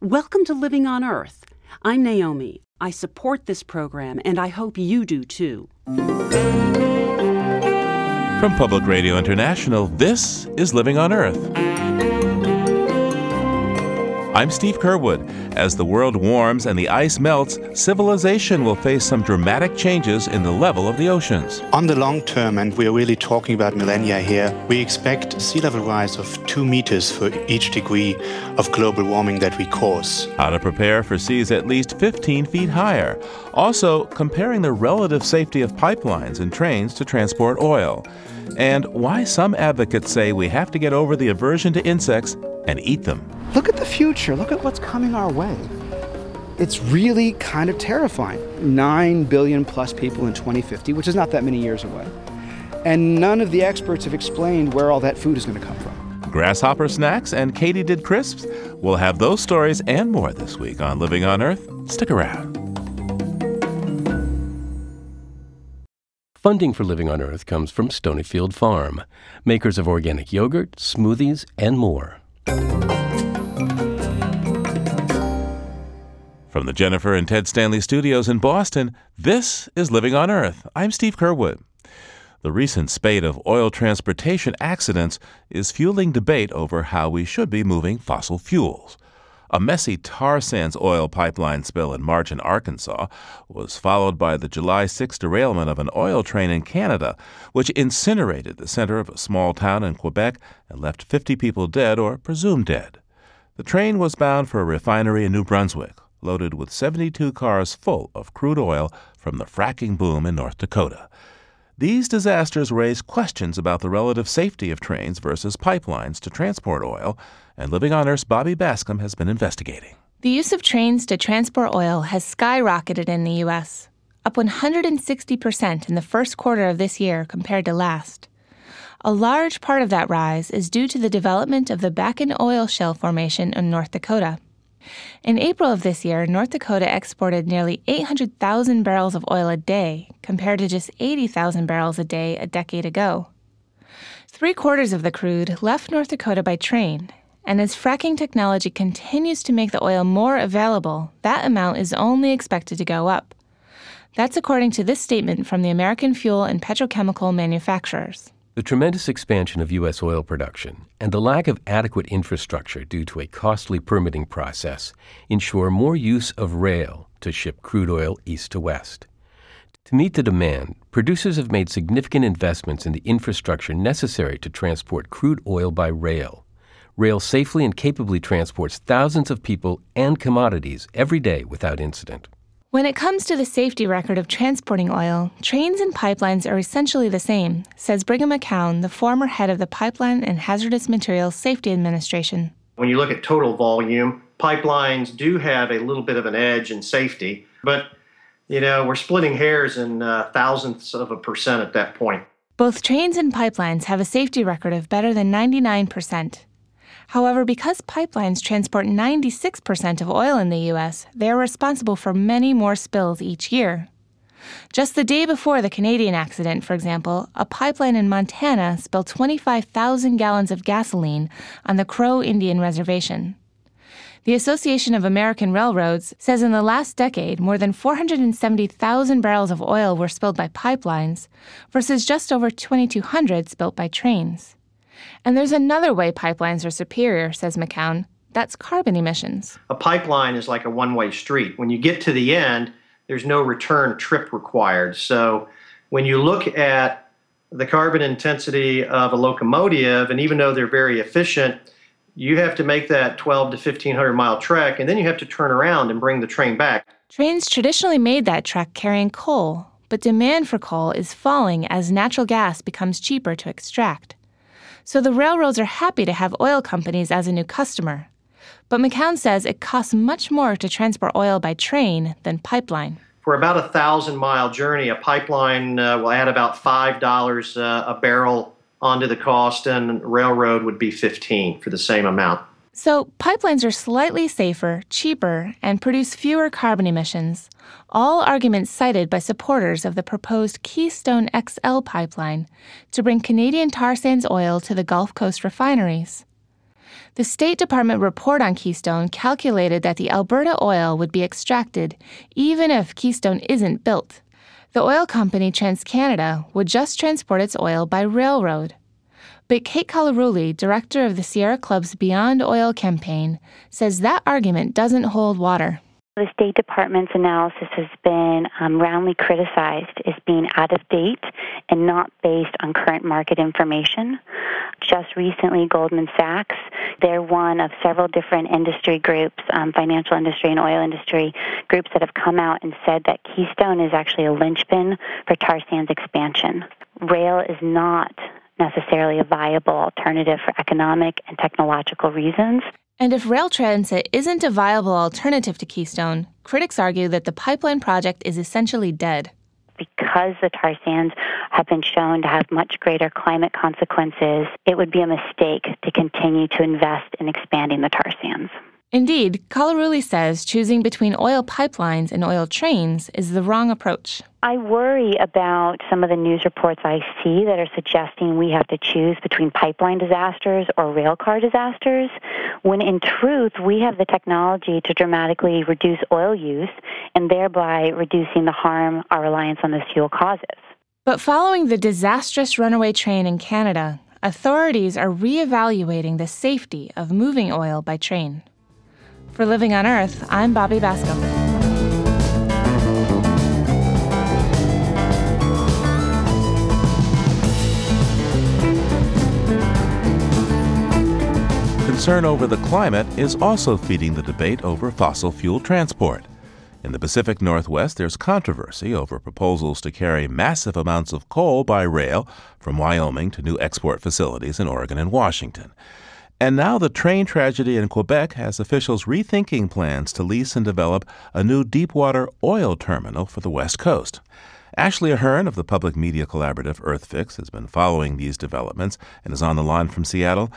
Welcome to Living on Earth. I'm Naomi. I support this program, and I hope you do too. From Public Radio International, this is Living on Earth. I'm Steve Curwood. As the world warms and the ice melts, civilization will face some dramatic changes in the level of the oceans. On the long term, and we're really talking about millennia here, we expect sea level rise of two meters for each degree of global warming that we cause. How to prepare for seas at least 15 feet higher. Also, comparing the relative safety of pipelines and trains to transport oil. And why some advocates say we have to get over the aversion to insects and eat them. Look at the future. Look at what's coming our way. It's really kind of terrifying. 9 billion plus people in 2050, which is not that many years away. And none of the experts have explained where all that food is going to come from. Grasshopper snacks and katydid crisps? We'll have those stories and more this week on Living on Earth. Stick around. Funding for Living on Earth comes from Stonyfield Farm, makers of organic yogurt, smoothies, and more. From the Jennifer and Ted Stanley studios in Boston, this is Living on Earth. I'm Steve Curwood. The recent spate of oil transportation accidents is fueling debate over how we should be moving fossil fuels. A messy tar sands oil pipeline spill in March in Arkansas was followed by the July 6 derailment of an oil train in Canada, which incinerated the center of a small town in Quebec and left 50 people dead or presumed dead. The train was bound for a refinery in New Brunswick, loaded with 72 cars full of crude oil from the fracking boom in North Dakota. These disasters raise questions about the relative safety of trains versus pipelines to transport oil, and Living on Earth's Bobby Bascomb has been investigating. The use of trains to transport oil has skyrocketed in the U.S., up 160% in the first quarter of this year compared to last. A large part of that rise is due to the development of the Bakken Oil Shale Formation in North Dakota. In April of this year, North Dakota exported nearly 800,000 barrels of oil a day, compared to just 80,000 barrels a day a decade ago. Three quarters of the crude left North Dakota by train, and as fracking technology continues to make the oil more available, that amount is only expected to go up. That's according to this statement from the American fuel and petrochemical manufacturers. The tremendous expansion of U.S. oil production and the lack of adequate infrastructure due to a costly permitting process ensure more use of rail to ship crude oil east to west. To meet the demand, producers have made significant investments in the infrastructure necessary to transport crude oil by rail. Rail safely and capably transports thousands of people and commodities every day without incident. When it comes to the safety record of transporting oil, trains and pipelines are essentially the same, says Brigham McCown, the former head of the Pipeline and Hazardous Materials Safety Administration. When you look at total volume, pipelines do have a little bit of an edge in safety, but you know, we're splitting hairs in uh, thousandths of a percent at that point. Both trains and pipelines have a safety record of better than 99%. However, because pipelines transport 96% of oil in the U.S., they are responsible for many more spills each year. Just the day before the Canadian accident, for example, a pipeline in Montana spilled 25,000 gallons of gasoline on the Crow Indian Reservation. The Association of American Railroads says in the last decade, more than 470,000 barrels of oil were spilled by pipelines versus just over 2,200 spilled by trains. And there's another way pipelines are superior, says McCown. That's carbon emissions. A pipeline is like a one way street. When you get to the end, there's no return trip required. So when you look at the carbon intensity of a locomotive, and even though they're very efficient, you have to make that 12 to 1500 mile trek, and then you have to turn around and bring the train back. Trains traditionally made that trek carrying coal, but demand for coal is falling as natural gas becomes cheaper to extract. So the railroads are happy to have oil companies as a new customer. But McCown says it costs much more to transport oil by train than pipeline. For about a thousand mile journey, a pipeline uh, will add about $5 uh, a barrel onto the cost, and railroad would be 15 for the same amount. So, pipelines are slightly safer, cheaper, and produce fewer carbon emissions. All arguments cited by supporters of the proposed Keystone XL pipeline to bring Canadian tar sands oil to the Gulf Coast refineries. The State Department report on Keystone calculated that the Alberta oil would be extracted even if Keystone isn't built. The oil company TransCanada would just transport its oil by railroad. But Kate Colarulli, director of the Sierra Club's Beyond Oil campaign, says that argument doesn't hold water. The State Department's analysis has been um, roundly criticized as being out of date and not based on current market information. Just recently, Goldman Sachs, they're one of several different industry groups, um, financial industry and oil industry groups that have come out and said that Keystone is actually a linchpin for tar sands expansion. Rail is not necessarily a viable alternative for economic and technological reasons. And if rail transit isn't a viable alternative to Keystone, critics argue that the pipeline project is essentially dead. Because the tar sands have been shown to have much greater climate consequences, it would be a mistake to continue to invest in expanding the tar sands. Indeed, Colarulli says choosing between oil pipelines and oil trains is the wrong approach. I worry about some of the news reports I see that are suggesting we have to choose between pipeline disasters or railcar disasters, when in truth, we have the technology to dramatically reduce oil use and thereby reducing the harm our reliance on this fuel causes. But following the disastrous runaway train in Canada, authorities are reevaluating the safety of moving oil by train. For Living on Earth, I'm Bobby Bascomb. Concern over the climate is also feeding the debate over fossil fuel transport. In the Pacific Northwest, there's controversy over proposals to carry massive amounts of coal by rail from Wyoming to new export facilities in Oregon and Washington. And now the train tragedy in Quebec has officials rethinking plans to lease and develop a new deepwater oil terminal for the West Coast. Ashley Ahern of the public media collaborative EarthFix has been following these developments and is on the line from Seattle.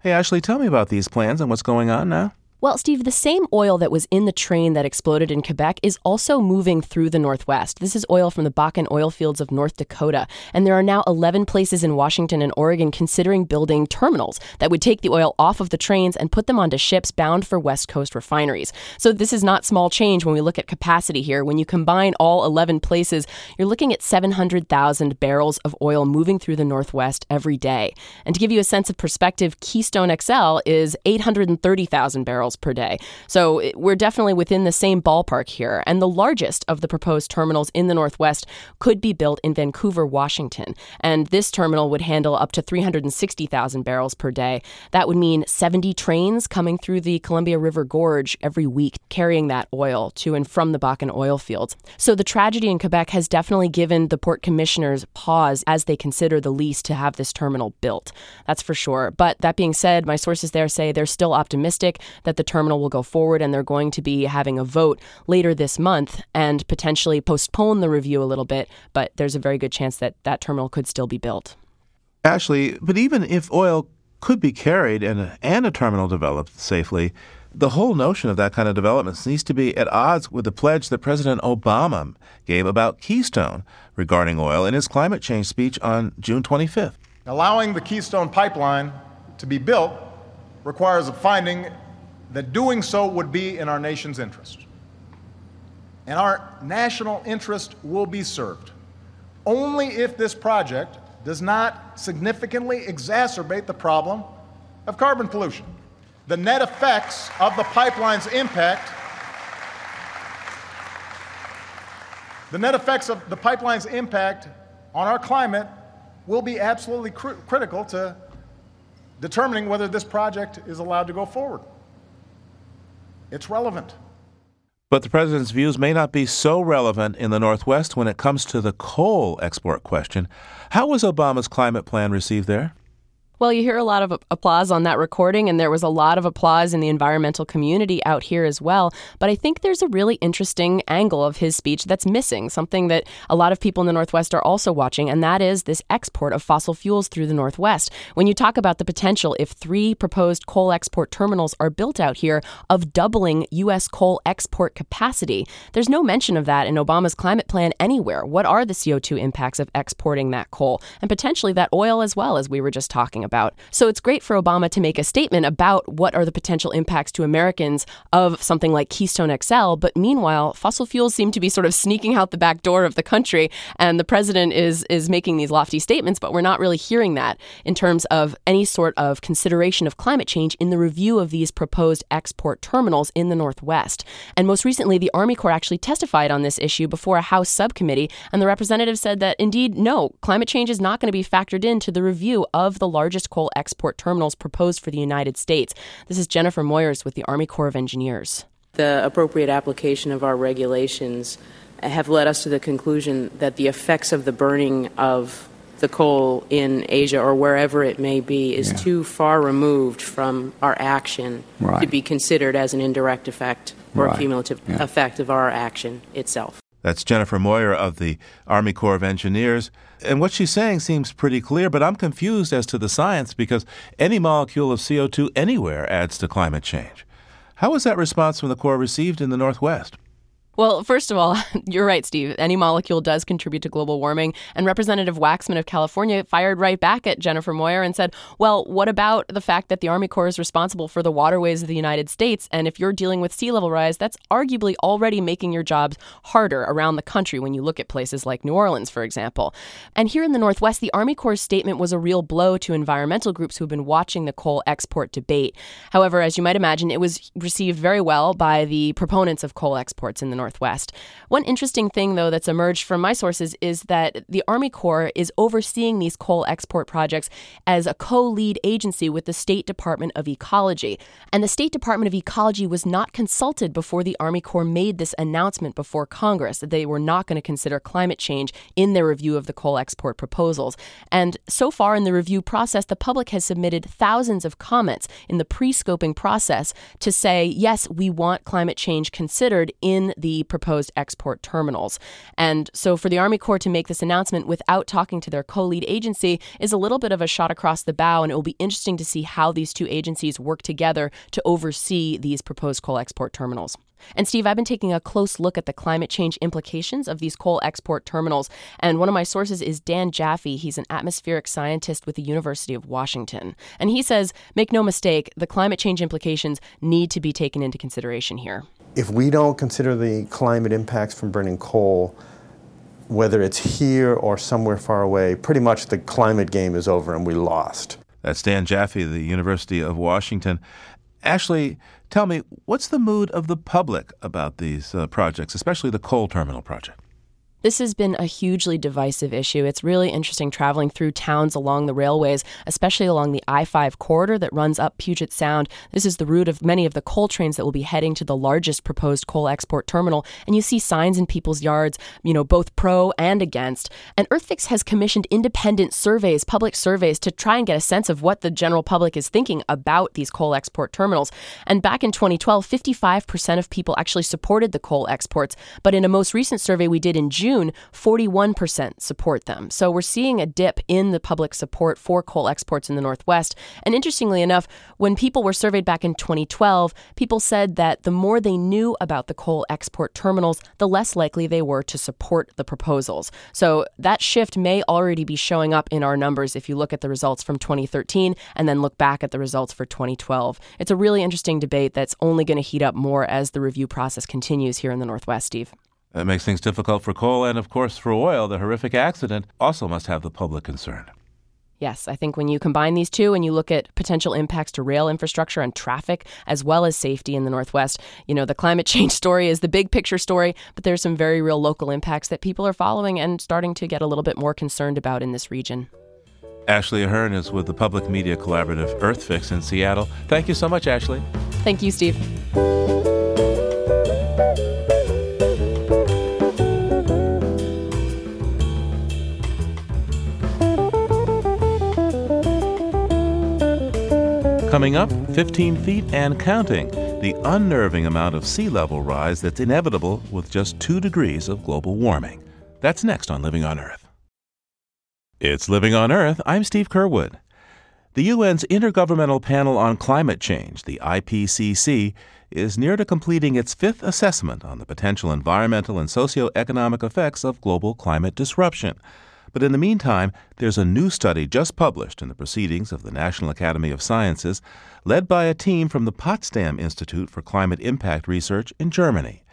Hey, Ashley, tell me about these plans and what's going on now. Well, Steve, the same oil that was in the train that exploded in Quebec is also moving through the Northwest. This is oil from the Bakken oil fields of North Dakota. And there are now 11 places in Washington and Oregon considering building terminals that would take the oil off of the trains and put them onto ships bound for West Coast refineries. So this is not small change when we look at capacity here. When you combine all 11 places, you're looking at 700,000 barrels of oil moving through the Northwest every day. And to give you a sense of perspective, Keystone XL is 830,000 barrels barrels per day. So we're definitely within the same ballpark here. And the largest of the proposed terminals in the Northwest could be built in Vancouver, Washington. And this terminal would handle up to 360,000 barrels per day. That would mean 70 trains coming through the Columbia River Gorge every week, carrying that oil to and from the Bakken oil fields. So the tragedy in Quebec has definitely given the port commissioners pause as they consider the lease to have this terminal built. That's for sure. But that being said, my sources there say they're still optimistic that that the terminal will go forward and they're going to be having a vote later this month and potentially postpone the review a little bit, but there's a very good chance that that terminal could still be built. Ashley, but even if oil could be carried and a, and a terminal developed safely, the whole notion of that kind of development needs to be at odds with the pledge that President Obama gave about Keystone regarding oil in his climate change speech on June 25th. Allowing the Keystone pipeline to be built requires a finding that doing so would be in our nation's interest. And our national interest will be served only if this project does not significantly exacerbate the problem of carbon pollution. The net effects of the pipeline's impact the net effects of the pipeline's impact on our climate will be absolutely cr- critical to determining whether this project is allowed to go forward it's relevant. But the president's views may not be so relevant in the Northwest when it comes to the coal export question. How was Obama's climate plan received there? Well, you hear a lot of applause on that recording, and there was a lot of applause in the environmental community out here as well. But I think there's a really interesting angle of his speech that's missing, something that a lot of people in the Northwest are also watching, and that is this export of fossil fuels through the Northwest. When you talk about the potential, if three proposed coal export terminals are built out here, of doubling U.S. coal export capacity, there's no mention of that in Obama's climate plan anywhere. What are the CO2 impacts of exporting that coal and potentially that oil as well, as we were just talking about. So it's great for Obama to make a statement about what are the potential impacts to Americans of something like Keystone XL. But meanwhile, fossil fuels seem to be sort of sneaking out the back door of the country, and the president is is making these lofty statements, but we're not really hearing that in terms of any sort of consideration of climate change in the review of these proposed export terminals in the Northwest. And most recently, the Army Corps actually testified on this issue before a House subcommittee, and the representative said that indeed, no, climate change is not going to be factored into the review of the largest coal export terminals proposed for the United States. This is Jennifer Moyers with the Army Corps of Engineers. The appropriate application of our regulations have led us to the conclusion that the effects of the burning of the coal in Asia or wherever it may be is yeah. too far removed from our action right. to be considered as an indirect effect or right. cumulative yeah. effect of our action itself. That's Jennifer Moyer of the Army Corps of Engineers. And what she's saying seems pretty clear, but I'm confused as to the science because any molecule of CO2 anywhere adds to climate change. How was that response from the Corps received in the Northwest? Well, first of all, you're right, Steve. Any molecule does contribute to global warming. And Representative Waxman of California fired right back at Jennifer Moyer and said, Well, what about the fact that the Army Corps is responsible for the waterways of the United States? And if you're dealing with sea level rise, that's arguably already making your jobs harder around the country when you look at places like New Orleans, for example. And here in the Northwest, the Army Corps statement was a real blow to environmental groups who have been watching the coal export debate. However, as you might imagine, it was received very well by the proponents of coal exports in the Northwest. Northwest. One interesting thing, though, that's emerged from my sources is that the Army Corps is overseeing these coal export projects as a co lead agency with the State Department of Ecology. And the State Department of Ecology was not consulted before the Army Corps made this announcement before Congress that they were not going to consider climate change in their review of the coal export proposals. And so far in the review process, the public has submitted thousands of comments in the pre scoping process to say, yes, we want climate change considered in the proposed export terminals. And so for the Army Corps to make this announcement without talking to their co lead agency is a little bit of a shot across the bow, and it will be interesting to see how these two agencies work together to oversee these proposed coal export terminals. And Steve, I've been taking a close look at the climate change implications of these coal export terminals. And one of my sources is Dan Jaffe. He's an atmospheric scientist with the University of Washington. And he says, make no mistake, the climate change implications need to be taken into consideration here if we don't consider the climate impacts from burning coal, whether it's here or somewhere far away, pretty much the climate game is over and we lost. That's Dan Jaffe, the University of Washington. Ashley, tell me, what's the mood of the public about these uh, projects, especially the coal terminal project? This has been a hugely divisive issue. It's really interesting traveling through towns along the railways, especially along the I 5 corridor that runs up Puget Sound. This is the route of many of the coal trains that will be heading to the largest proposed coal export terminal. And you see signs in people's yards, you know, both pro and against. And EarthFix has commissioned independent surveys, public surveys, to try and get a sense of what the general public is thinking about these coal export terminals. And back in 2012, 55% of people actually supported the coal exports. But in a most recent survey we did in June, June, 41% support them. So we're seeing a dip in the public support for coal exports in the Northwest. And interestingly enough, when people were surveyed back in 2012, people said that the more they knew about the coal export terminals, the less likely they were to support the proposals. So that shift may already be showing up in our numbers if you look at the results from 2013 and then look back at the results for 2012. It's a really interesting debate that's only going to heat up more as the review process continues here in the Northwest, Steve. That makes things difficult for coal, and of course, for oil, the horrific accident also must have the public concerned. Yes, I think when you combine these two and you look at potential impacts to rail infrastructure and traffic, as well as safety in the Northwest, you know, the climate change story is the big picture story, but there's some very real local impacts that people are following and starting to get a little bit more concerned about in this region. Ashley Ahern is with the public media collaborative EarthFix in Seattle. Thank you so much, Ashley. Thank you, Steve. Coming up, 15 feet and counting, the unnerving amount of sea level rise that's inevitable with just 2 degrees of global warming. That's next on Living on Earth. It's Living on Earth. I'm Steve Curwood. The UN's Intergovernmental Panel on Climate Change, the IPCC, is near to completing its fifth assessment on the potential environmental and socioeconomic effects of global climate disruption. But in the meantime, there's a new study just published in the Proceedings of the National Academy of Sciences, led by a team from the Potsdam Institute for Climate Impact Research in Germany.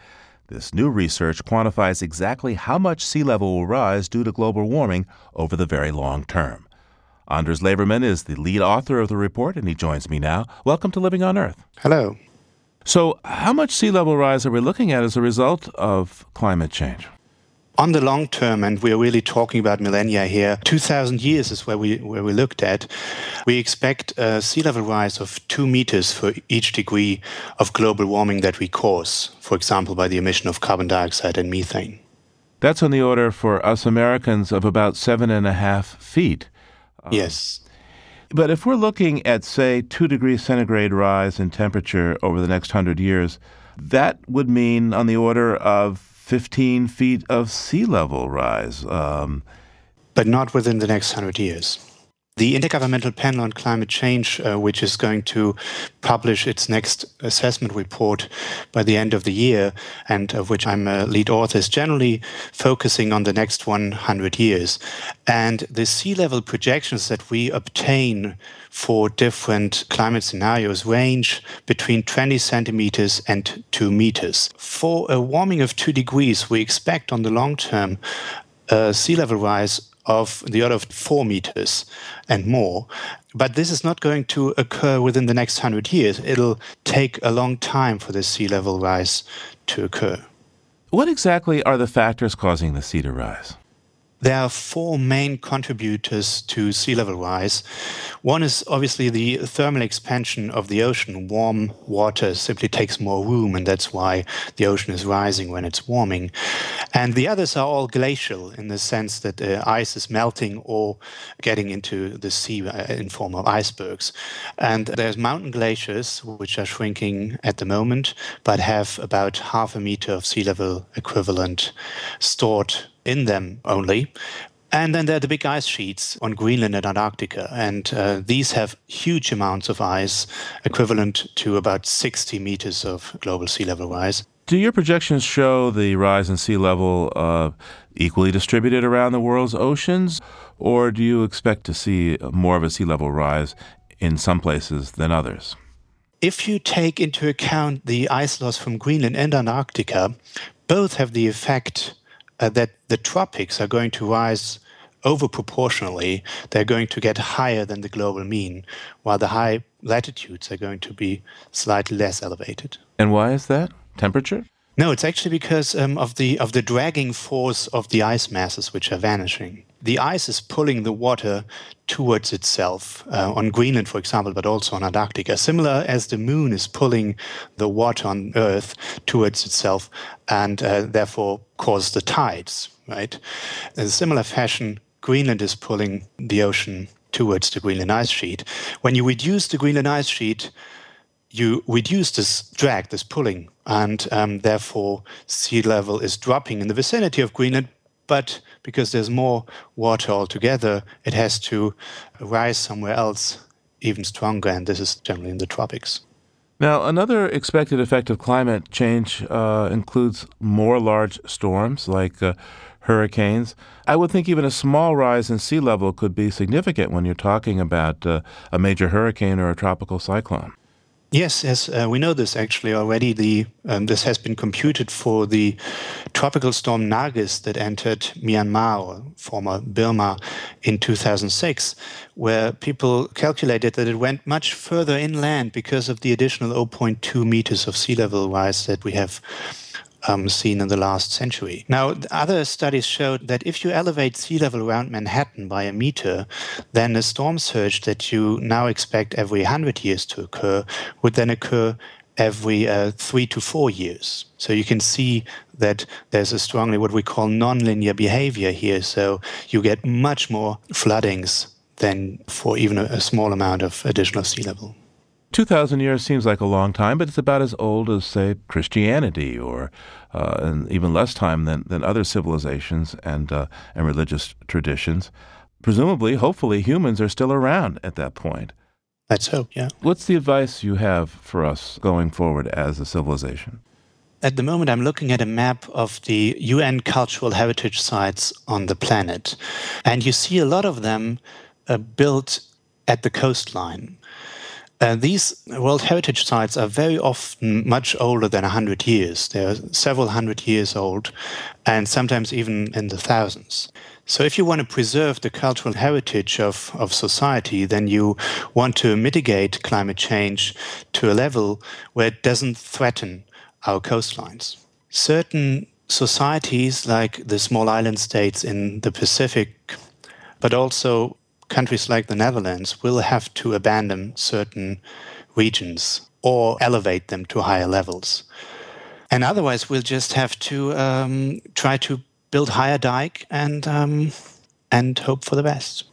This new research quantifies exactly how much sea level will rise due to global warming over the very long term. Anders Levermann is the lead author of the report, and he joins me now. Welcome to Living on Earth. Hello. So, how much sea level rise are we looking at as a result of climate change? On the long term, and we're really talking about millennia here, 2,000 years is where we, where we looked at, we expect a sea level rise of two meters for each degree of global warming that we cause, for example, by the emission of carbon dioxide and methane. That's on the order for us Americans of about seven and a half feet. Um, yes. But if we're looking at, say, two degrees centigrade rise in temperature over the next hundred years, that would mean on the order of 15 feet of sea level rise. Um, but not within the next 100 years. The Intergovernmental Panel on Climate Change, uh, which is going to publish its next assessment report by the end of the year, and of which I'm a lead author, is generally focusing on the next 100 years. And the sea level projections that we obtain for different climate scenarios range between 20 centimeters and 2 meters. For a warming of 2 degrees, we expect on the long term a sea level rise of the order of four meters and more. But this is not going to occur within the next hundred years. It'll take a long time for this sea level rise to occur. What exactly are the factors causing the sea to rise? There are four main contributors to sea level rise. One is obviously the thermal expansion of the ocean. Warm water simply takes more room, and that's why the ocean is rising when it's warming. And the others are all glacial in the sense that the ice is melting or getting into the sea uh, in form of icebergs. And there's mountain glaciers, which are shrinking at the moment, but have about half a meter of sea level equivalent stored in them only. And then there are the big ice sheets on Greenland and Antarctica. And uh, these have huge amounts of ice, equivalent to about 60 meters of global sea level rise. Do your projections show the rise in sea level uh, equally distributed around the world's oceans? Or do you expect to see more of a sea level rise in some places than others? If you take into account the ice loss from Greenland and Antarctica, both have the effect uh, that the tropics are going to rise over proportionally. They're going to get higher than the global mean, while the high latitudes are going to be slightly less elevated. And why is that? Temperature? No, it's actually because um, of the of the dragging force of the ice masses which are vanishing. The ice is pulling the water towards itself uh, on Greenland, for example, but also on Antarctica. Similar as the moon is pulling the water on Earth towards itself, and uh, therefore cause the tides. Right. In a similar fashion, Greenland is pulling the ocean towards the Greenland ice sheet. When you reduce the Greenland ice sheet, you reduce this drag, this pulling, and um, therefore sea level is dropping in the vicinity of Greenland. But because there's more water altogether, it has to rise somewhere else even stronger, and this is generally in the tropics. Now, another expected effect of climate change uh, includes more large storms like uh, hurricanes. I would think even a small rise in sea level could be significant when you're talking about uh, a major hurricane or a tropical cyclone. Yes, yes, uh, we know this actually already. The um, this has been computed for the tropical storm Nargis that entered Myanmar or former Burma in 2006, where people calculated that it went much further inland because of the additional 0.2 meters of sea level rise that we have um, seen in the last century. Now, other studies showed that if you elevate sea level around Manhattan by a meter, then a storm surge that you now expect every 100 years to occur would then occur every uh, three to four years. So you can see that there's a strongly what we call nonlinear behavior here. So you get much more floodings than for even a, a small amount of additional sea level. 2,000 years seems like a long time, but it's about as old as, say, Christianity or uh, and even less time than, than other civilizations and, uh, and religious traditions. Presumably, hopefully, humans are still around at that point. Let's hope, yeah. What's the advice you have for us going forward as a civilization? at the moment, I'm looking at a map of the UN cultural heritage sites on the planet. And you see a lot of them uh, built at the coastline. Uh, these World Heritage Sites are very often much older than 100 years. They're several hundred years old, and sometimes even in the thousands. So, if you want to preserve the cultural heritage of, of society, then you want to mitigate climate change to a level where it doesn't threaten our coastlines. Certain societies, like the small island states in the Pacific, but also countries like the Netherlands, will have to abandon certain regions or elevate them to higher levels. And otherwise, we'll just have to um, try to build higher dike and um, and hope for the best.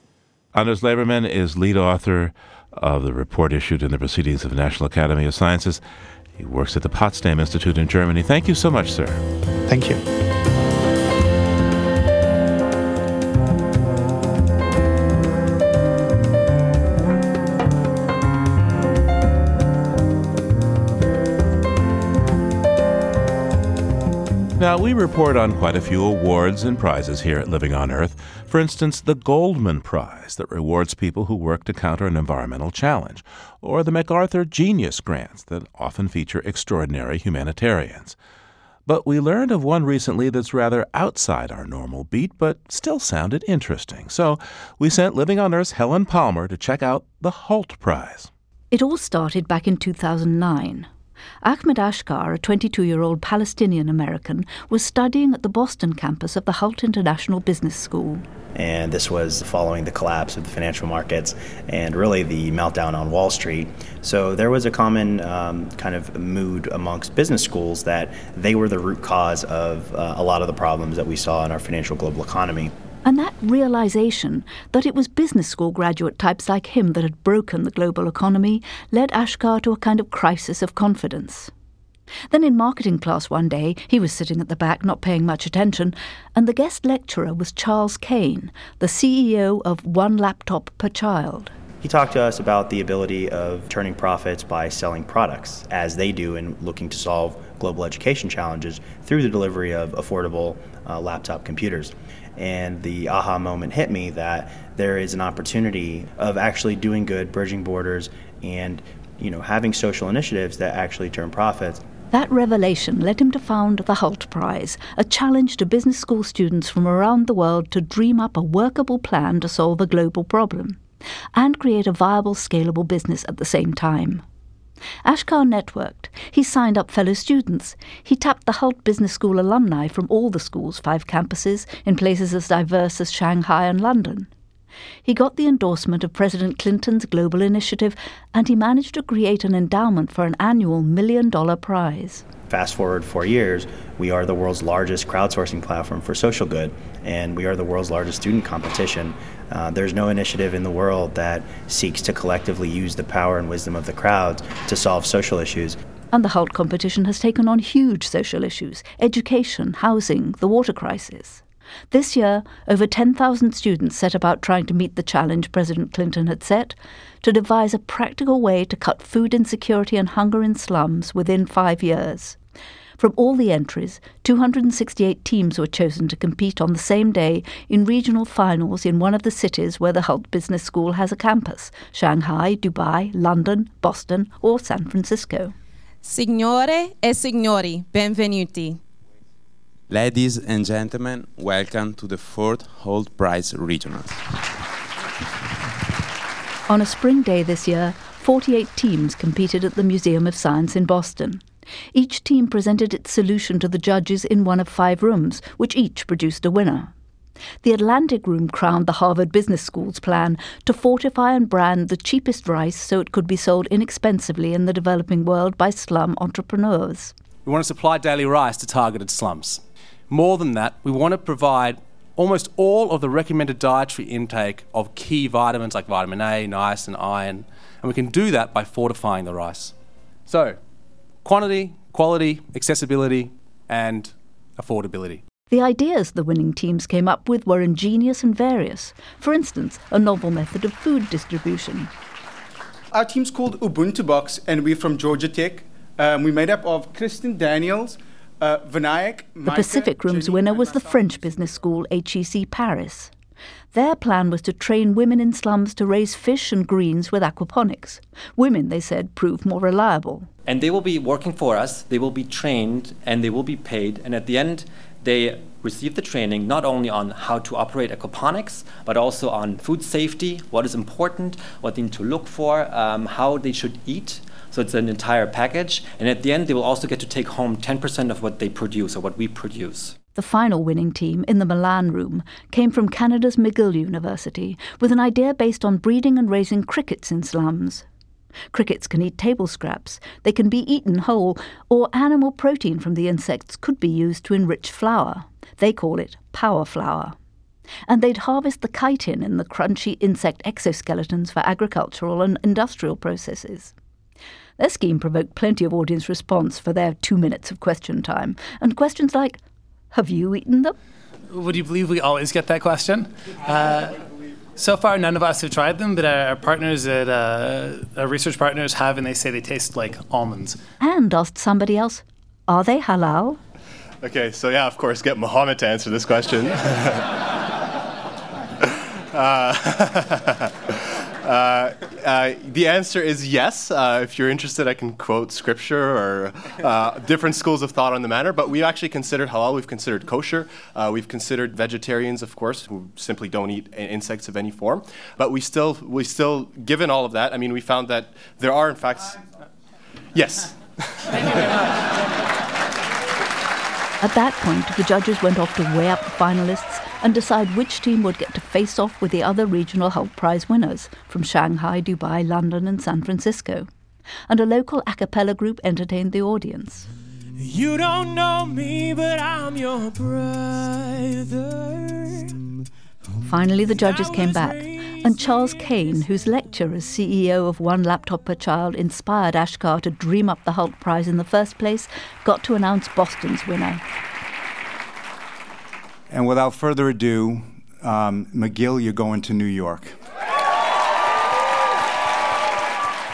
Anders Levermann is lead author of the report issued in the Proceedings of the National Academy of Sciences. He works at the Potsdam Institute in Germany. Thank you so much, sir. Thank you. Now, we report on quite a few awards and prizes here at Living on Earth. For instance, the Goldman Prize that rewards people who work to counter an environmental challenge, or the MacArthur Genius Grants that often feature extraordinary humanitarians. But we learned of one recently that's rather outside our normal beat, but still sounded interesting. So we sent Living on Earth's Helen Palmer to check out the Hult Prize. It all started back in 2009 Ahmed Ashkar, a 22 year old Palestinian American, was studying at the Boston campus of the Hult International Business School. And this was following the collapse of the financial markets and really the meltdown on Wall Street. So there was a common um, kind of mood amongst business schools that they were the root cause of uh, a lot of the problems that we saw in our financial global economy. And that realization that it was business school graduate types like him that had broken the global economy led Ashkar to a kind of crisis of confidence. Then in marketing class one day, he was sitting at the back not paying much attention, and the guest lecturer was Charles Kane, the CEO of One Laptop Per Child. He talked to us about the ability of turning profits by selling products, as they do in looking to solve global education challenges through the delivery of affordable uh, laptop computers and the aha moment hit me that there is an opportunity of actually doing good, bridging borders, and you know having social initiatives that actually turn profits. That revelation led him to found the Hult Prize, a challenge to business school students from around the world to dream up a workable plan to solve a global problem and create a viable, scalable business at the same time. Ashkar networked. He signed up fellow students. He tapped the Hult Business School alumni from all the school's five campuses in places as diverse as Shanghai and London. He got the endorsement of President Clinton's global initiative, and he managed to create an endowment for an annual million dollar prize. Fast forward four years, we are the world's largest crowdsourcing platform for social good, and we are the world's largest student competition. Uh, there's no initiative in the world that seeks to collectively use the power and wisdom of the crowds to solve social issues. And the Hult competition has taken on huge social issues education, housing, the water crisis. This year, over 10,000 students set about trying to meet the challenge President Clinton had set to devise a practical way to cut food insecurity and hunger in slums within five years. From all the entries, 268 teams were chosen to compete on the same day in regional finals in one of the cities where the Hult Business School has a campus Shanghai, Dubai, London, Boston, or San Francisco. Signore e signori, benvenuti. Ladies and gentlemen, welcome to the fourth Hult Prize Regionals. On a spring day this year, 48 teams competed at the Museum of Science in Boston. Each team presented its solution to the judges in one of five rooms, which each produced a winner. The Atlantic Room crowned the Harvard Business School's plan to fortify and brand the cheapest rice so it could be sold inexpensively in the developing world by slum entrepreneurs. We want to supply daily rice to targeted slums. More than that, we want to provide almost all of the recommended dietary intake of key vitamins like vitamin A, niacin, iron, and we can do that by fortifying the rice. So, quantity, quality, accessibility, and affordability. The ideas the winning teams came up with were ingenious and various. For instance, a novel method of food distribution. Our team's called Ubuntu Box, and we're from Georgia Tech. Um, we're made up of Kristen Daniels, Uh, Vinayak, The Pacific Room's winner was the French business school HEC Paris. Their plan was to train women in slums to raise fish and greens with aquaponics. Women, they said, proved more reliable. And they will be working for us, they will be trained, and they will be paid. And at the end, they receive the training not only on how to operate aquaponics, but also on food safety, what is important, what they need to look for, um, how they should eat. So it's an entire package. And at the end, they will also get to take home 10% of what they produce or what we produce. The final winning team in the Milan room came from Canada's McGill University with an idea based on breeding and raising crickets in slums. Crickets can eat table scraps, they can be eaten whole, or animal protein from the insects could be used to enrich flour. They call it power flour. And they'd harvest the chitin in the crunchy insect exoskeletons for agricultural and industrial processes. Their scheme provoked plenty of audience response for their two minutes of question time, and questions like, Have you eaten them? Would you believe we always get that question? Uh, so far, none of us have tried them, but our, partners at uh, our research partners have, and they say they taste like almonds. And asked somebody else, Are they halal? Okay, so yeah, of course, get Mohammed to answer this question. uh, Uh, uh, the answer is yes. Uh, if you're interested, I can quote scripture or uh, different schools of thought on the matter. But we've actually considered halal. We've considered kosher. Uh, we've considered vegetarians, of course, who simply don't eat insects of any form. But we still, we still, given all of that, I mean, we found that there are, in fact, yes. At that point, the judges went off to weigh up the finalists and decide which team would get to face off with the other regional Hult Prize winners from Shanghai, Dubai, London, and San Francisco. And a local a cappella group entertained the audience. You don't know me, but I'm your brother. Finally, the judges came back, and Charles Kane, whose lecture as CEO of One Laptop Per Child inspired Ashkar to dream up the Hult Prize in the first place, got to announce Boston's winner. And without further ado, um, McGill, you're going to New York.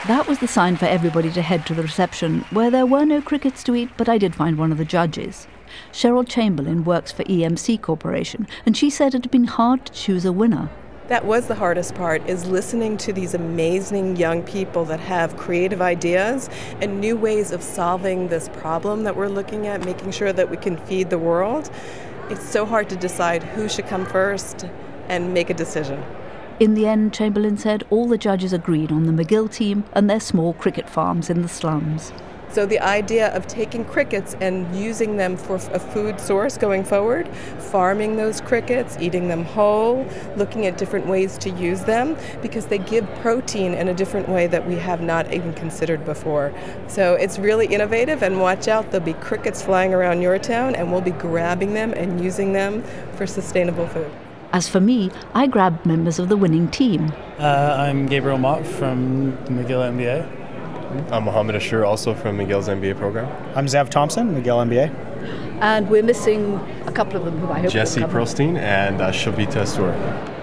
That was the sign for everybody to head to the reception, where there were no crickets to eat, but I did find one of the judges. Cheryl Chamberlain works for EMC Corporation, and she said it had been hard to choose a winner. That was the hardest part is listening to these amazing young people that have creative ideas and new ways of solving this problem that we're looking at, making sure that we can feed the world. It's so hard to decide who should come first and make a decision. In the end, Chamberlain said all the judges agreed on the McGill team and their small cricket farms in the slums. So the idea of taking crickets and using them for a food source going forward, farming those crickets, eating them whole, looking at different ways to use them because they give protein in a different way that we have not even considered before. So it's really innovative and watch out, there'll be crickets flying around your town and we'll be grabbing them and using them for sustainable food. As for me, I grabbed members of the winning team. Uh, I'm Gabriel Mott from McGill MBA. I'm Mohammed Ashour, also from McGill's MBA program. I'm Zev Thompson, McGill MBA. And we're missing a couple of them who I hope Jesse Pearlstein and uh, Shobita Asur.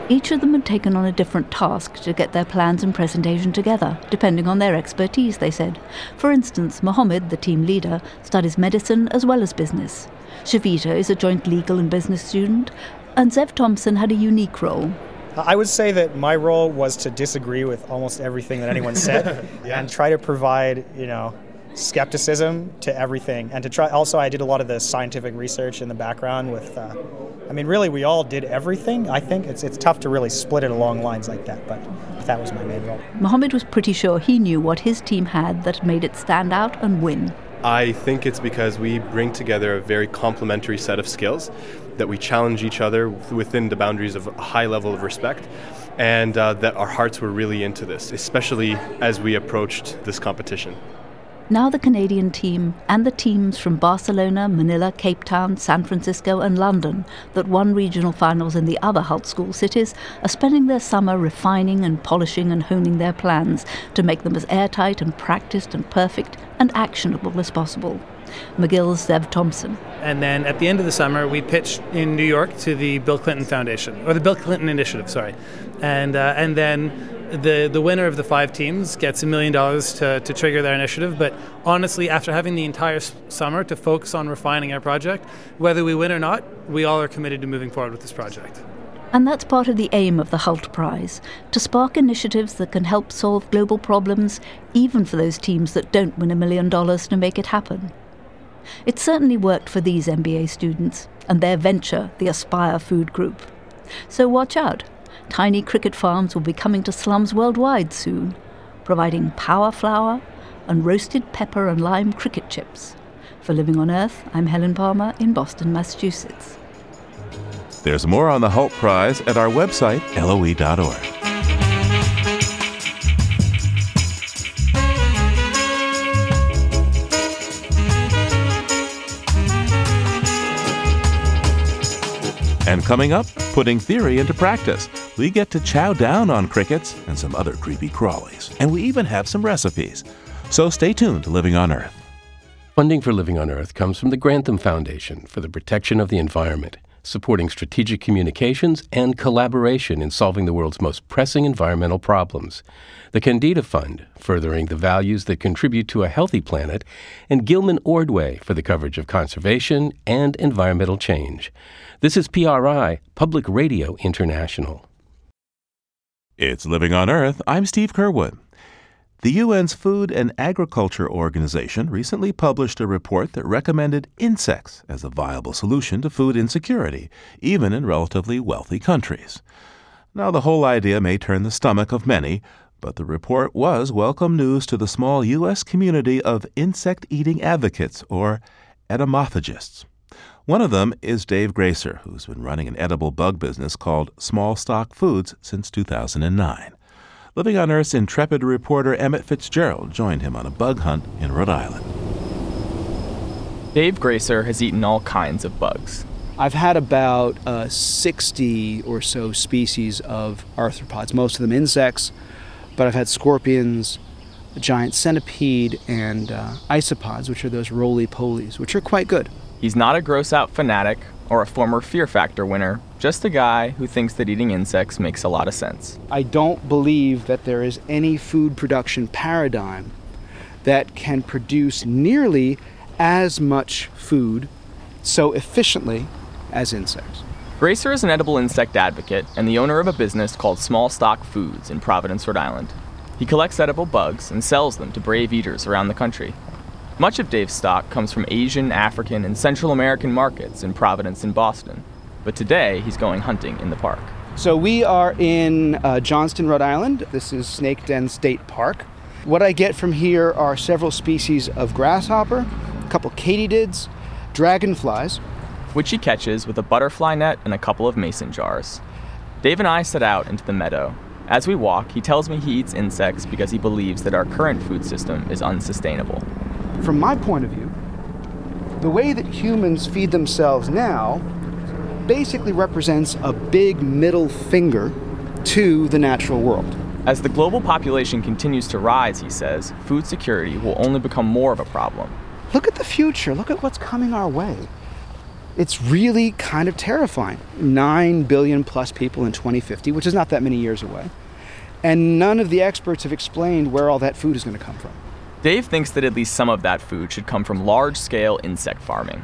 Each of them had taken on a different task to get their plans and presentation together, depending on their expertise, they said. For instance, Mohammed, the team leader, studies medicine as well as business. Shavita is a joint legal and business student, and Zev Thompson had a unique role. I would say that my role was to disagree with almost everything that anyone said yeah. and try to provide, you know, skepticism to everything and to try also I did a lot of the scientific research in the background with uh, I mean really we all did everything I think it's it's tough to really split it along lines like that but that was my main role. Mohammed was pretty sure he knew what his team had that made it stand out and win. I think it's because we bring together a very complementary set of skills that we challenge each other within the boundaries of a high level of respect and uh, that our hearts were really into this, especially as we approached this competition. Now, the Canadian team and the teams from Barcelona, Manila, Cape Town, San Francisco, and London that won regional finals in the other Hult School cities are spending their summer refining and polishing and honing their plans to make them as airtight and practiced and perfect and actionable as possible. McGill's Zev Thompson. And then at the end of the summer, we pitched in New York to the Bill Clinton Foundation, or the Bill Clinton Initiative, sorry. And, uh, and then the the winner of the five teams gets a million dollars to to trigger their initiative. But honestly, after having the entire summer to focus on refining our project, whether we win or not, we all are committed to moving forward with this project. And that's part of the aim of the Hult Prize to spark initiatives that can help solve global problems, even for those teams that don't win a million dollars to make it happen. It certainly worked for these MBA students and their venture, the Aspire Food Group. So watch out. Tiny cricket farms will be coming to slums worldwide soon, providing power flour and roasted pepper and lime cricket chips. For Living on Earth, I'm Helen Palmer in Boston, Massachusetts. There's more on the Hult Prize at our website, loe.org. And coming up, putting theory into practice. We get to chow down on crickets and some other creepy crawlies. And we even have some recipes. So stay tuned to Living on Earth. Funding for Living on Earth comes from the Grantham Foundation for the Protection of the Environment, supporting strategic communications and collaboration in solving the world's most pressing environmental problems. The Kendeda Fund, furthering the values that contribute to a healthy planet, and Gilman Ordway for the coverage of conservation and environmental change. This is PRI, Public Radio International. It's Living on Earth. I'm Steve Curwood. The UN's Food and Agriculture Organization recently published a report that recommended insects as a viable solution to food insecurity, even in relatively wealthy countries. Now, the whole idea may turn the stomach of many, but the report was welcome news to the small U.S. community of insect eating advocates, or entomophagists. One of them is Dave Gracer, who's been running an edible bug business called Small Stock Foods since 2009. Living on Earth's intrepid reporter Emmett Fitzgerald joined him on a bug hunt in Rhode Island. Dave Gracer has eaten all kinds of bugs. I've had about uh, 60 or so species of arthropods, most of them insects, but I've had scorpions, a giant centipede, and uh, isopods, which are those roly polies, which are quite good. He's not a gross out fanatic or a former Fear Factor winner, just a guy who thinks that eating insects makes a lot of sense. I don't believe that there is any food production paradigm that can produce nearly as much food so efficiently as insects. Gracer is an edible insect advocate and the owner of a business called Small Stock Foods in Providence, Rhode Island. He collects edible bugs and sells them to brave eaters around the country. Much of Dave's stock comes from Asian, African, and Central American markets in Providence and Boston. But today, he's going hunting in the park. So we are in uh, Johnston, Rhode Island. This is Snake Den State Park. What I get from here are several species of grasshopper, a couple katydids, dragonflies, which he catches with a butterfly net and a couple of mason jars. Dave and I set out into the meadow. As we walk, he tells me he eats insects because he believes that our current food system is unsustainable from my point of view, the way that humans feed themselves now basically represents a big middle finger to the natural world. As the global population continues to rise, he says, food security will only become more of a problem. Look at the future. Look at what's coming our way. It's really kind of terrifying. 9 billion plus people in 2050, which is not that many years away. And none of the experts have explained where all that food is going to come from. Dave thinks that at least some of that food should come from large scale insect farming.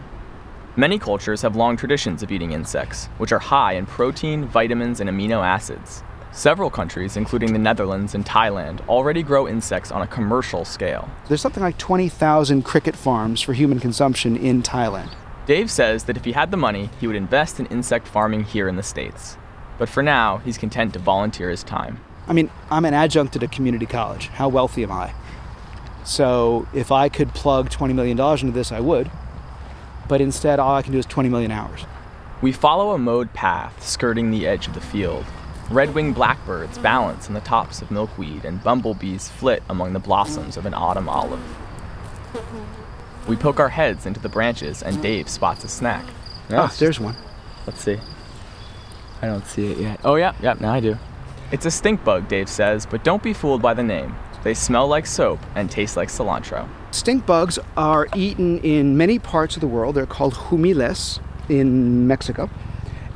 Many cultures have long traditions of eating insects, which are high in protein, vitamins, and amino acids. Several countries, including the Netherlands and Thailand, already grow insects on a commercial scale. There's something like 20,000 cricket farms for human consumption in Thailand. Dave says that if he had the money, he would invest in insect farming here in the States. But for now, he's content to volunteer his time. I mean, I'm an adjunct at a community college. How wealthy am I? So if I could plug $20 million into this, I would. But instead, all I can do is 20 million hours. We follow a mowed path skirting the edge of the field. Red winged blackbirds balance on the tops of milkweed, and bumblebees flit among the blossoms of an autumn olive. We poke our heads into the branches, and Dave spots a snack. Oh, there's one. Let's see. I don't see it yet. Oh, yeah, yeah, now I do. It's a stink bug, Dave says, but don't be fooled by the name. They smell like soap and taste like cilantro. Stink bugs are eaten in many parts of the world. They're called jumiles in Mexico.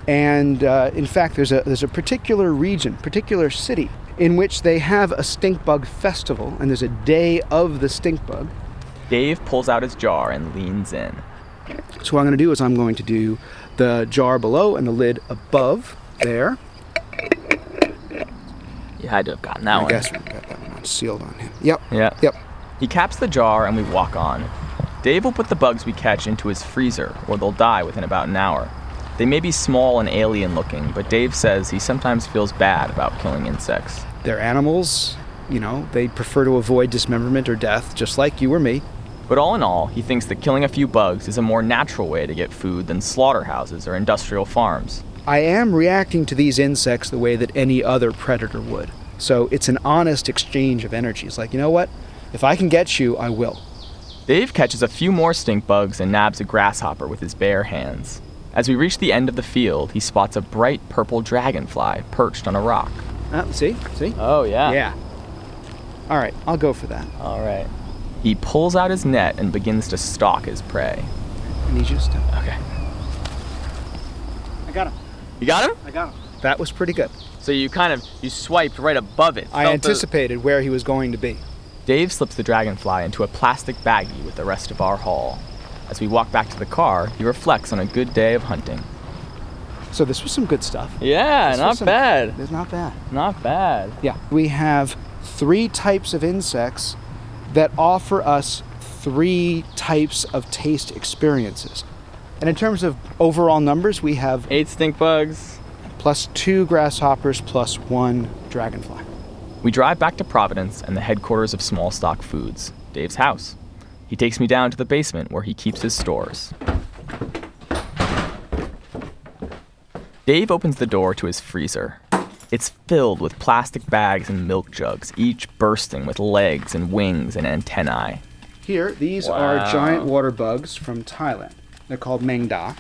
And uh, in fact, there's a, there's a particular region, particular city in which they have a stink bug festival, and there's a day of the stink bug. Dave pulls out his jar and leans in. So what I'm going to do is I'm going to do the jar below and the lid above there. You had to have gotten that I one. guess we got that one sealed on him. Yep. Yeah. Yep. He caps the jar and we walk on. Dave will put the bugs we catch into his freezer, or they'll die within about an hour. They may be small and alien looking, but Dave says he sometimes feels bad about killing insects. They're animals. You know, they prefer to avoid dismemberment or death, just like you or me. But all in all, he thinks that killing a few bugs is a more natural way to get food than slaughterhouses or industrial farms. I am reacting to these insects the way that any other predator would. So it's an honest exchange of energies. Like, you know what? If I can get you, I will. Dave catches a few more stink bugs and nabs a grasshopper with his bare hands. As we reach the end of the field, he spots a bright purple dragonfly perched on a rock. Uh, see? See? Oh, yeah. Yeah. All right, I'll go for that. All right. He pulls out his net and begins to stalk his prey. I need you to step. Okay. I got him. You got him? I got him. That was pretty good. So you kind of you swiped right above it. I felt the- anticipated where he was going to be. Dave slips the dragonfly into a plastic baggie with the rest of our haul. As we walk back to the car, he reflects on a good day of hunting. So this was some good stuff. Yeah, This not some- bad. It's not bad. Not bad. Yeah. We have three types of insects that offer us three types of taste experiences. And in terms of overall numbers, we have eight stink bugs, plus two grasshoppers, plus one dragonfly. We drive back to Providence and the headquarters of Small Stock Foods, Dave's house. He takes me down to the basement where he keeps his stores. Dave opens the door to his freezer. It's filled with plastic bags and milk jugs, each bursting with legs and wings and antennae. Here, these Wow. are giant water bugs from Thailand. They're called mengda.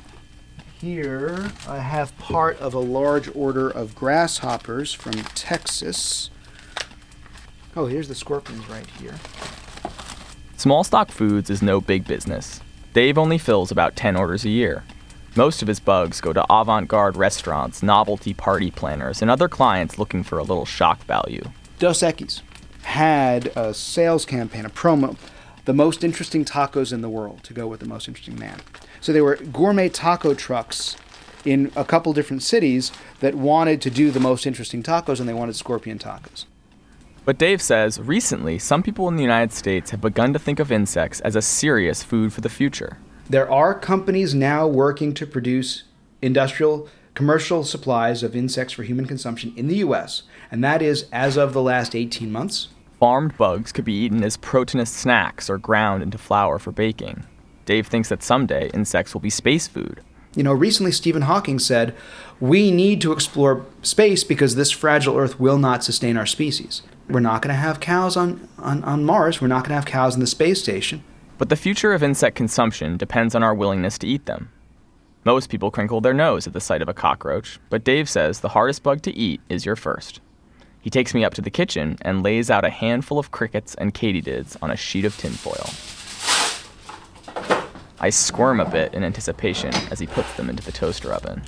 Here, I have part of a large order of grasshoppers from Texas. Oh, here's the scorpions right here. Small Stock Foods is no big business. Dave only fills about 10 orders a year. Most of his bugs go to avant garde restaurants, novelty party planners, and other clients looking for a little shock value. Dos Equis had a sales campaign, a promo, the most interesting tacos in the world to go with the most interesting man. So there were gourmet taco trucks in a couple different cities that wanted to do the most interesting tacos and they wanted scorpion tacos. But Dave says recently some people in the United States have begun to think of insects as a serious food for the future. There are companies now working to produce industrial commercial supplies of insects for human consumption in the US, and that is as of the last 18 months. Farmed bugs could be eaten as proteinous snacks or ground into flour for baking. Dave thinks that someday insects will be space food. You know, recently Stephen Hawking said, We need to explore space because this fragile Earth will not sustain our species. We're not going to have cows on, on, on Mars. We're not going to have cows in the space station. But the future of insect consumption depends on our willingness to eat them. Most people crinkle their nose at the sight of a cockroach, but Dave says the hardest bug to eat is your first. He takes me up to the kitchen and lays out a handful of crickets and katydids on a sheet of tinfoil. I squirm a bit in anticipation as he puts them into the toaster oven.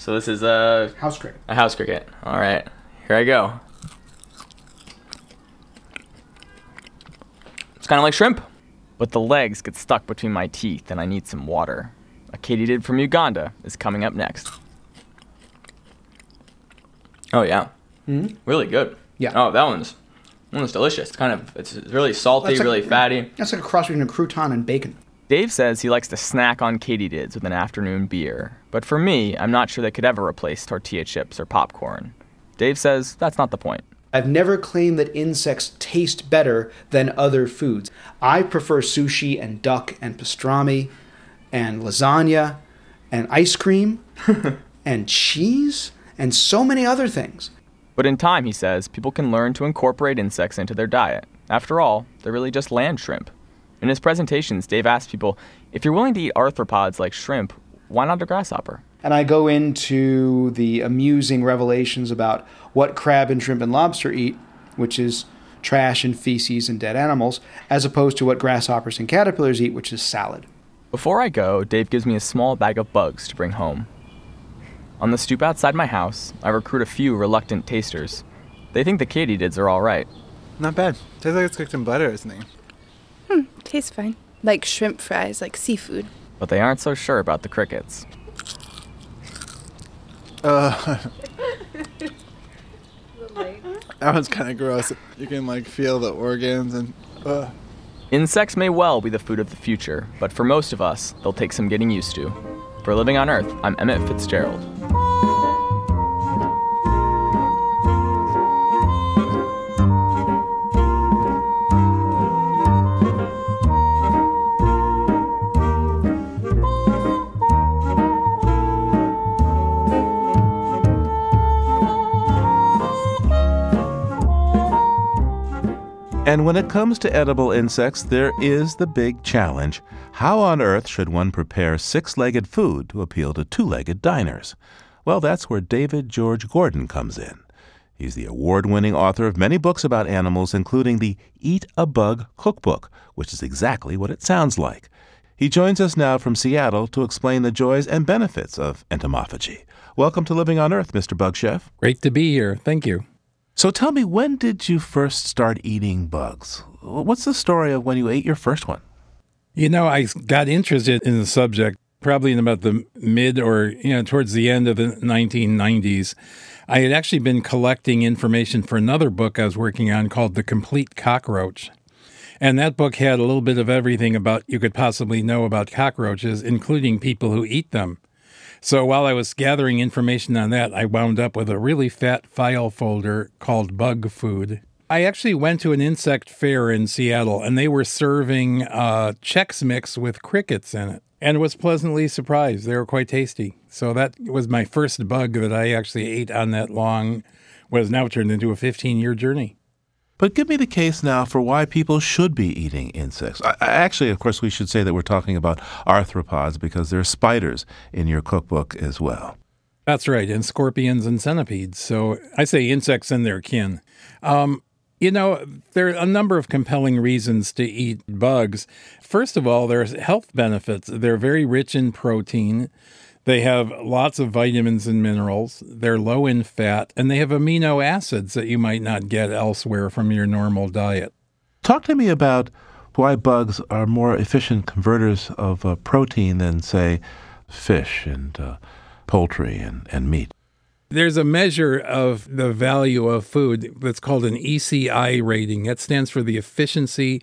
So this is a house cricket. A house cricket. All right, here I go. It's kind of like shrimp, but the legs get stuck between my teeth, and I need some water. A katydid from Uganda is coming up next. Oh yeah, Mhm. really good. Yeah. Oh, that one's that one's delicious. It's kind of it's really salty, like- really fatty. That's like a cross between a crouton and bacon. Dave says he likes to snack on katydids with an afternoon beer, but for me, I'm not sure they could ever replace tortilla chips or popcorn. Dave says that's not the point. I've never claimed that insects taste better than other foods. I prefer sushi and duck and pastrami and lasagna and ice cream and cheese and so many other things. But in time, he says, people can learn to incorporate insects into their diet. After all, they're really just land shrimp. In his presentations, Dave asks people, if you're willing to eat arthropods like shrimp, why not a grasshopper? And I go into the amusing revelations about what crab and shrimp and lobster eat, which is trash and feces and dead animals, as opposed to what grasshoppers and caterpillars eat, which is salad. Before I go, Dave gives me a small bag of bugs to bring home. On the stoop outside my house, I recruit a few reluctant tasters. They think the katydids are all right. Not bad. Tastes like it's cooked in butter or something. Hmm, tastes fine. Like shrimp fries, like seafood. But they aren't so sure about the crickets. Uh, that one's kind of gross. You can like feel the organs and. Uh. Insects may well be the food of the future, but for most of us, they'll take some getting used to. For Living on Earth, I'm Emmett Fitzgerald. And when it comes to edible insects, there is the big challenge. How on earth should one prepare six legged food to appeal to two legged diners? Well, that's where David George Gordon comes in. He's the award winning author of many books about animals, including the Eat a Bug Cookbook, which is exactly what it sounds like. He joins us now from Seattle to explain the joys and benefits of entomophagy. Welcome to Living on Earth, Mr. Bug Chef. Great to be here. Thank you. So tell me, when did you first start eating bugs? What's the story of when you ate your first one? You know, I got interested in the subject probably in about the mid or, you know, towards the end of the 1990s. I had actually been collecting information for another book I was working on called The Complete Cockroach. And that book had a little bit of everything about you could possibly know about cockroaches, including people who eat them. So while I was gathering information on that, I wound up with a really fat file folder called Bug Food. I actually went to an insect fair in Seattle and they were serving uh, Chex Mix with crickets in it and was pleasantly surprised. They were quite tasty. So that was my first bug that I actually ate on that long, what has now turned into a 15 year journey. But give me the case now for why people should be eating insects. I, actually, of course, we should say that we're talking about arthropods because there are spiders in your cookbook as well. That's right, and scorpions and centipedes. So I say insects and their kin. Um, you know, there are a number of compelling reasons to eat bugs. First of all, there's health benefits. They're very rich in protein. They have lots of vitamins and minerals. They're low in fat, and they have amino acids that you might not get elsewhere from your normal diet. Talk to me about why bugs are more efficient converters of uh, protein than, say, fish and uh, poultry and, and meat. There's a measure of the value of food that's called an ECI rating. That stands for the efficiency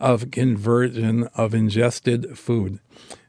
of conversion of ingested food.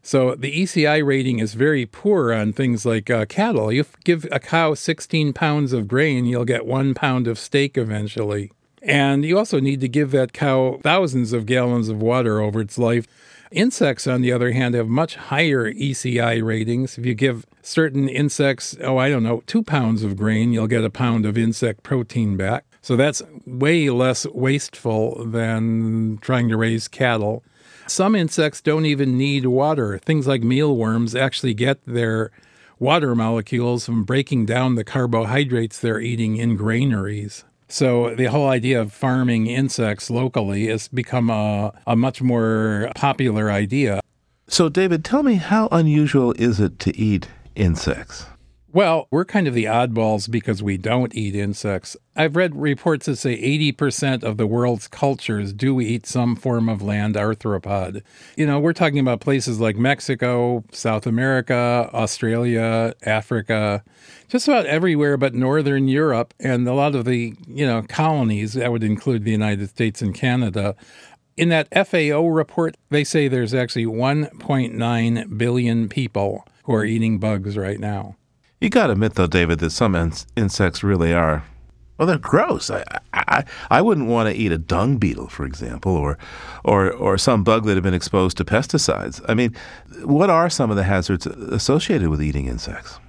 So the ECI rating is very poor on things like uh, cattle. You give a cow 16 pounds of grain, you'll get one pound of steak eventually. And you also need to give that cow thousands of gallons of water over its life. Insects, on the other hand, have much higher ECI ratings. If you give certain insects, oh, I don't know, two pounds of grain, you'll get a pound of insect protein back. So that's way less wasteful than trying to raise cattle. Some insects don't even need water. Things like mealworms actually get their water molecules from breaking down the carbohydrates they're eating in granaries. So the whole idea of farming insects locally has become a, a much more popular idea. So, David, tell me how unusual is it to eat insects? Well, we're kind of the oddballs because we don't eat insects. I've read reports that say 80% of the world's cultures do eat some form of land arthropod. You know, we're talking about places like Mexico, South America, Australia, Africa, just about everywhere but Northern Europe and a lot of the, you know, colonies, that would include the United States and Canada. In that FAO report, they say there's actually 1.9 billion people who are eating bugs right now. You got to admit, though, David, that some in- insects really are. Well, they're gross. I, I, I wouldn't want to eat a dung beetle, for example, or, or, or some bug that had been exposed to pesticides. I mean, what are some of the hazards associated with eating insects?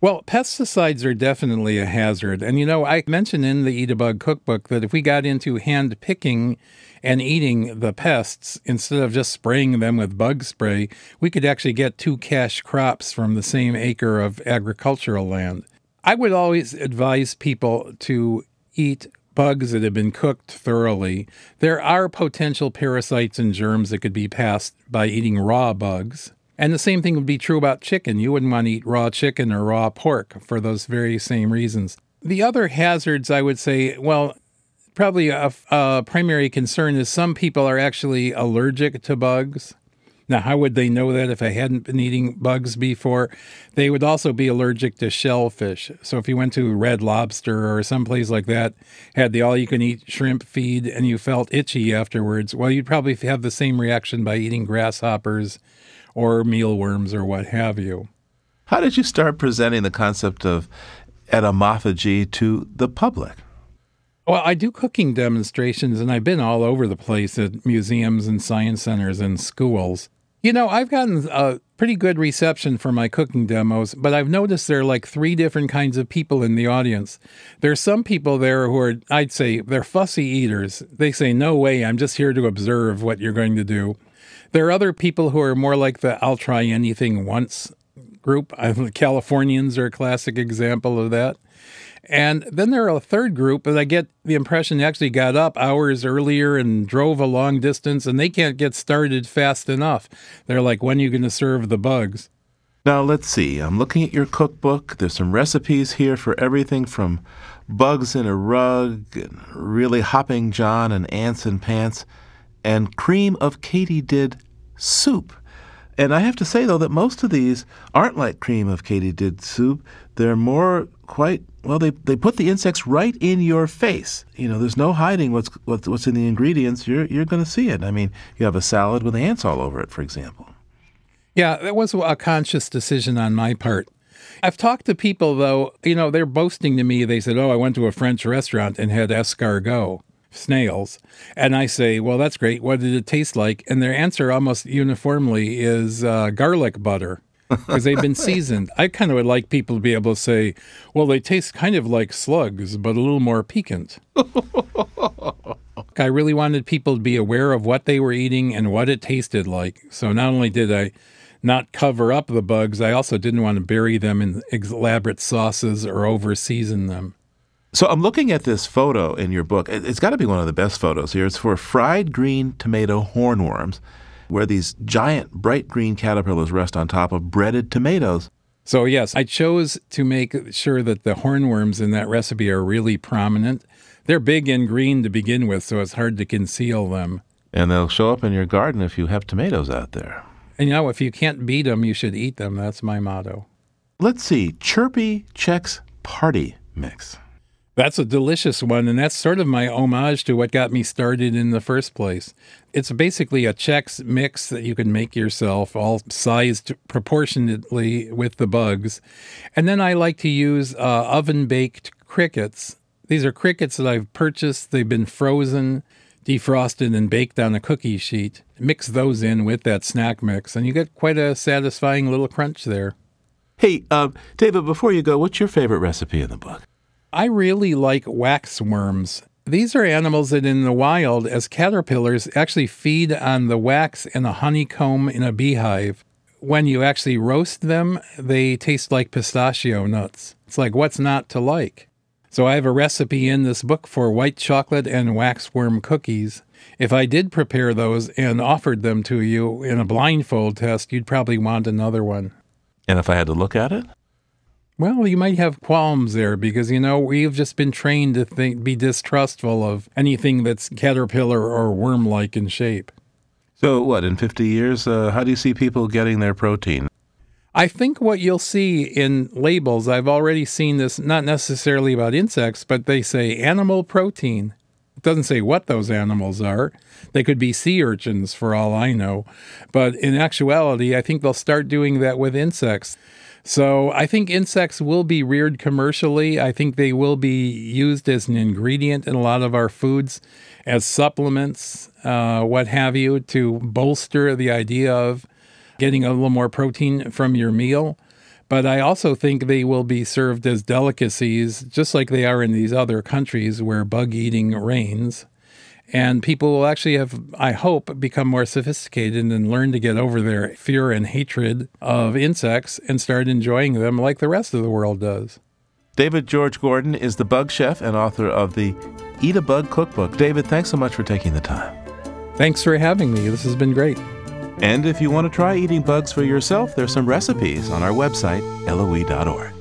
Well, pesticides are definitely a hazard. And you know, I mentioned in the Eat a Bug cookbook that if we got into hand picking and eating the pests instead of just spraying them with bug spray, we could actually get two cash crops from the same acre of agricultural land. I would always advise people to eat bugs that have been cooked thoroughly. There are potential parasites and germs that could be passed by eating raw bugs. And the same thing would be true about chicken. You wouldn't want to eat raw chicken or raw pork for those very same reasons. The other hazards, I would say, well, probably a, a primary concern is some people are actually allergic to bugs. Now, how would they know that if I hadn't been eating bugs before? They would also be allergic to shellfish. So if you went to Red Lobster or someplace like that, had the all you can eat shrimp feed, and you felt itchy afterwards, well, you'd probably have the same reaction by eating grasshoppers or mealworms or what have you. How did you start presenting the concept of entomophagy to the public? Well, I do cooking demonstrations, and I've been all over the place at museums and science centers and schools. You know, I've gotten a pretty good reception for my cooking demos, but I've noticed there are like three different kinds of people in the audience. There's some people there who are, I'd say, they're fussy eaters. They say, No way, I'm just here to observe what you're going to do. There are other people who are more like the I'll try anything once group. Californians are a classic example of that. And then there are a third group that I get the impression they actually got up hours earlier and drove a long distance and they can't get started fast enough. They're like, when are you going to serve the bugs? Now, let's see. I'm looking at your cookbook. There's some recipes here for everything from bugs in a rug, and really hopping John and ants in pants, and cream of katydid soup. And I have to say, though, that most of these aren't like cream of katydid soup. They're more quite well. They they put the insects right in your face. You know, there's no hiding what's what's, what's in the ingredients. You're you're going to see it. I mean, you have a salad with ants all over it, for example. Yeah, that was a conscious decision on my part. I've talked to people though. You know, they're boasting to me. They said, "Oh, I went to a French restaurant and had escargot." snails. And I say, Well, that's great. What did it taste like? And their answer almost uniformly is uh, garlic butter because they've been seasoned. I kind of would like people to be able to say, well, they taste kind of like slugs, but a little more piquant. I really wanted people to be aware of what they were eating and what it tasted like. So not only did I not cover up the bugs, I also didn't want to bury them in elaborate sauces or over season them. So I'm looking at this photo in your book. It's got to be one of the best photos here. It's for fried green tomato hornworms, where these giant bright green caterpillars rest on top of breaded tomatoes. So, yes, I chose to make sure that the hornworms in that recipe are really prominent. They're big and green to begin with, so it's hard to conceal them. And they'll show up in your garden if you have tomatoes out there. And you know, if you can't beat them, you should eat them. That's my motto. Let's see Chirpy Chex Party Mix. That's a delicious one, and that's sort of my homage to what got me started in the first place. It's basically a Chex mix that you can make yourself, all sized proportionately with the bugs. And then I like to use uh, oven baked crickets. These are crickets that I've purchased, they've been frozen, defrosted, and baked on a cookie sheet. Mix those in with that snack mix, and you get quite a satisfying little crunch there. Hey, uh, David, before you go, what's your favorite recipe in the book? I really like wax worms. These are animals that in the wild, as caterpillars, actually feed on the wax in a honeycomb in a beehive. When you actually roast them, they taste like pistachio nuts. It's like, what's not to like? So I have a recipe in this book for white chocolate and waxworm cookies. If I did prepare those and offered them to you in a blindfold test, you'd probably want another one. And if I had to look at it? Well, you might have qualms there because you know we've just been trained to think, be distrustful of anything that's caterpillar or worm-like in shape. So, what in fifty years? Uh, how do you see people getting their protein? I think what you'll see in labels, I've already seen this, not necessarily about insects, but they say animal protein. It doesn't say what those animals are. They could be sea urchins for all I know. But in actuality, I think they'll start doing that with insects. So I think insects will be reared commercially. I think they will be used as an ingredient in a lot of our foods, as supplements, uh, what have you, to bolster the idea of getting a little more protein from your meal. But I also think they will be served as delicacies, just like they are in these other countries where bug eating reigns. And people will actually have, I hope, become more sophisticated and learn to get over their fear and hatred of insects and start enjoying them like the rest of the world does. David George Gordon is the bug chef and author of the Eat a Bug Cookbook. David, thanks so much for taking the time. Thanks for having me. This has been great. And if you want to try eating bugs for yourself, there's some recipes on our website, loe.org.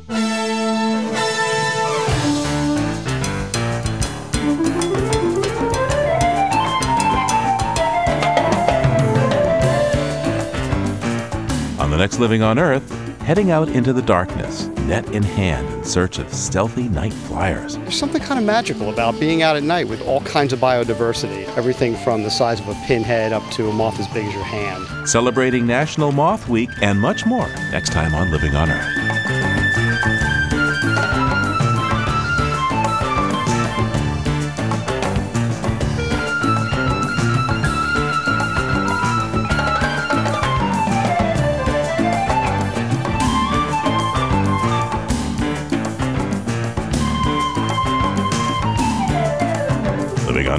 next Living on Earth, heading out into the darkness, net in hand, in search of stealthy night flyers. There's something kind of magical about being out at night with all kinds of biodiversity. Everything from the size of a pinhead up to a moth as big as your hand. Celebrating National Moth Week and much more next time on Living on Earth.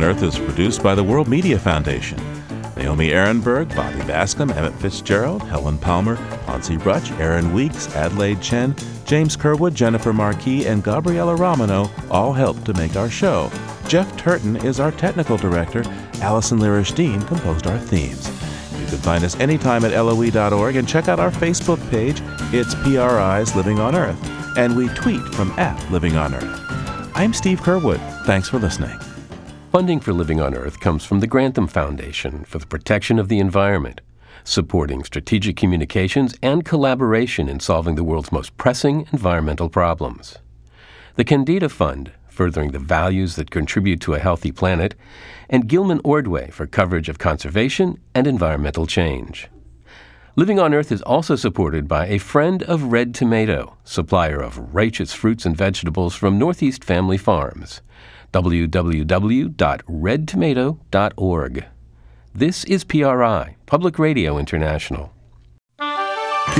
On Earth is produced by the World Media Foundation. Naomi Arenberg, Bobby Bascomb, Emmett Fitzgerald, Helen Palmer, Ponzi Rutch, Aaron Weeks, Adelaide Chen, James Curwood, Jennifer Marquis, and Gabriella Romano all helped to make our show. Jeff Turton is our technical director. Allison Lirish-Dean composed our themes. You can find us anytime at loe.org and check out our Facebook page. It's PRI's Living on Earth. And we tweet from at Living on Earth. I'm Steve Curwood. Thanks for listening. Funding for Living on Earth comes from the Grantham Foundation for the Protection of the Environment, supporting strategic communications and collaboration in solving the world's most pressing environmental problems. The Kendeda Fund, furthering the values that contribute to a healthy planet, and Gilman Ordway for coverage of conservation and environmental change. Living on Earth is also supported by a friend of Red Tomato, supplier of righteous fruits and vegetables from Northeast Family Farms www.redtomato.org. This is PRI, Public Radio International. PRI,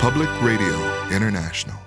Public Radio International.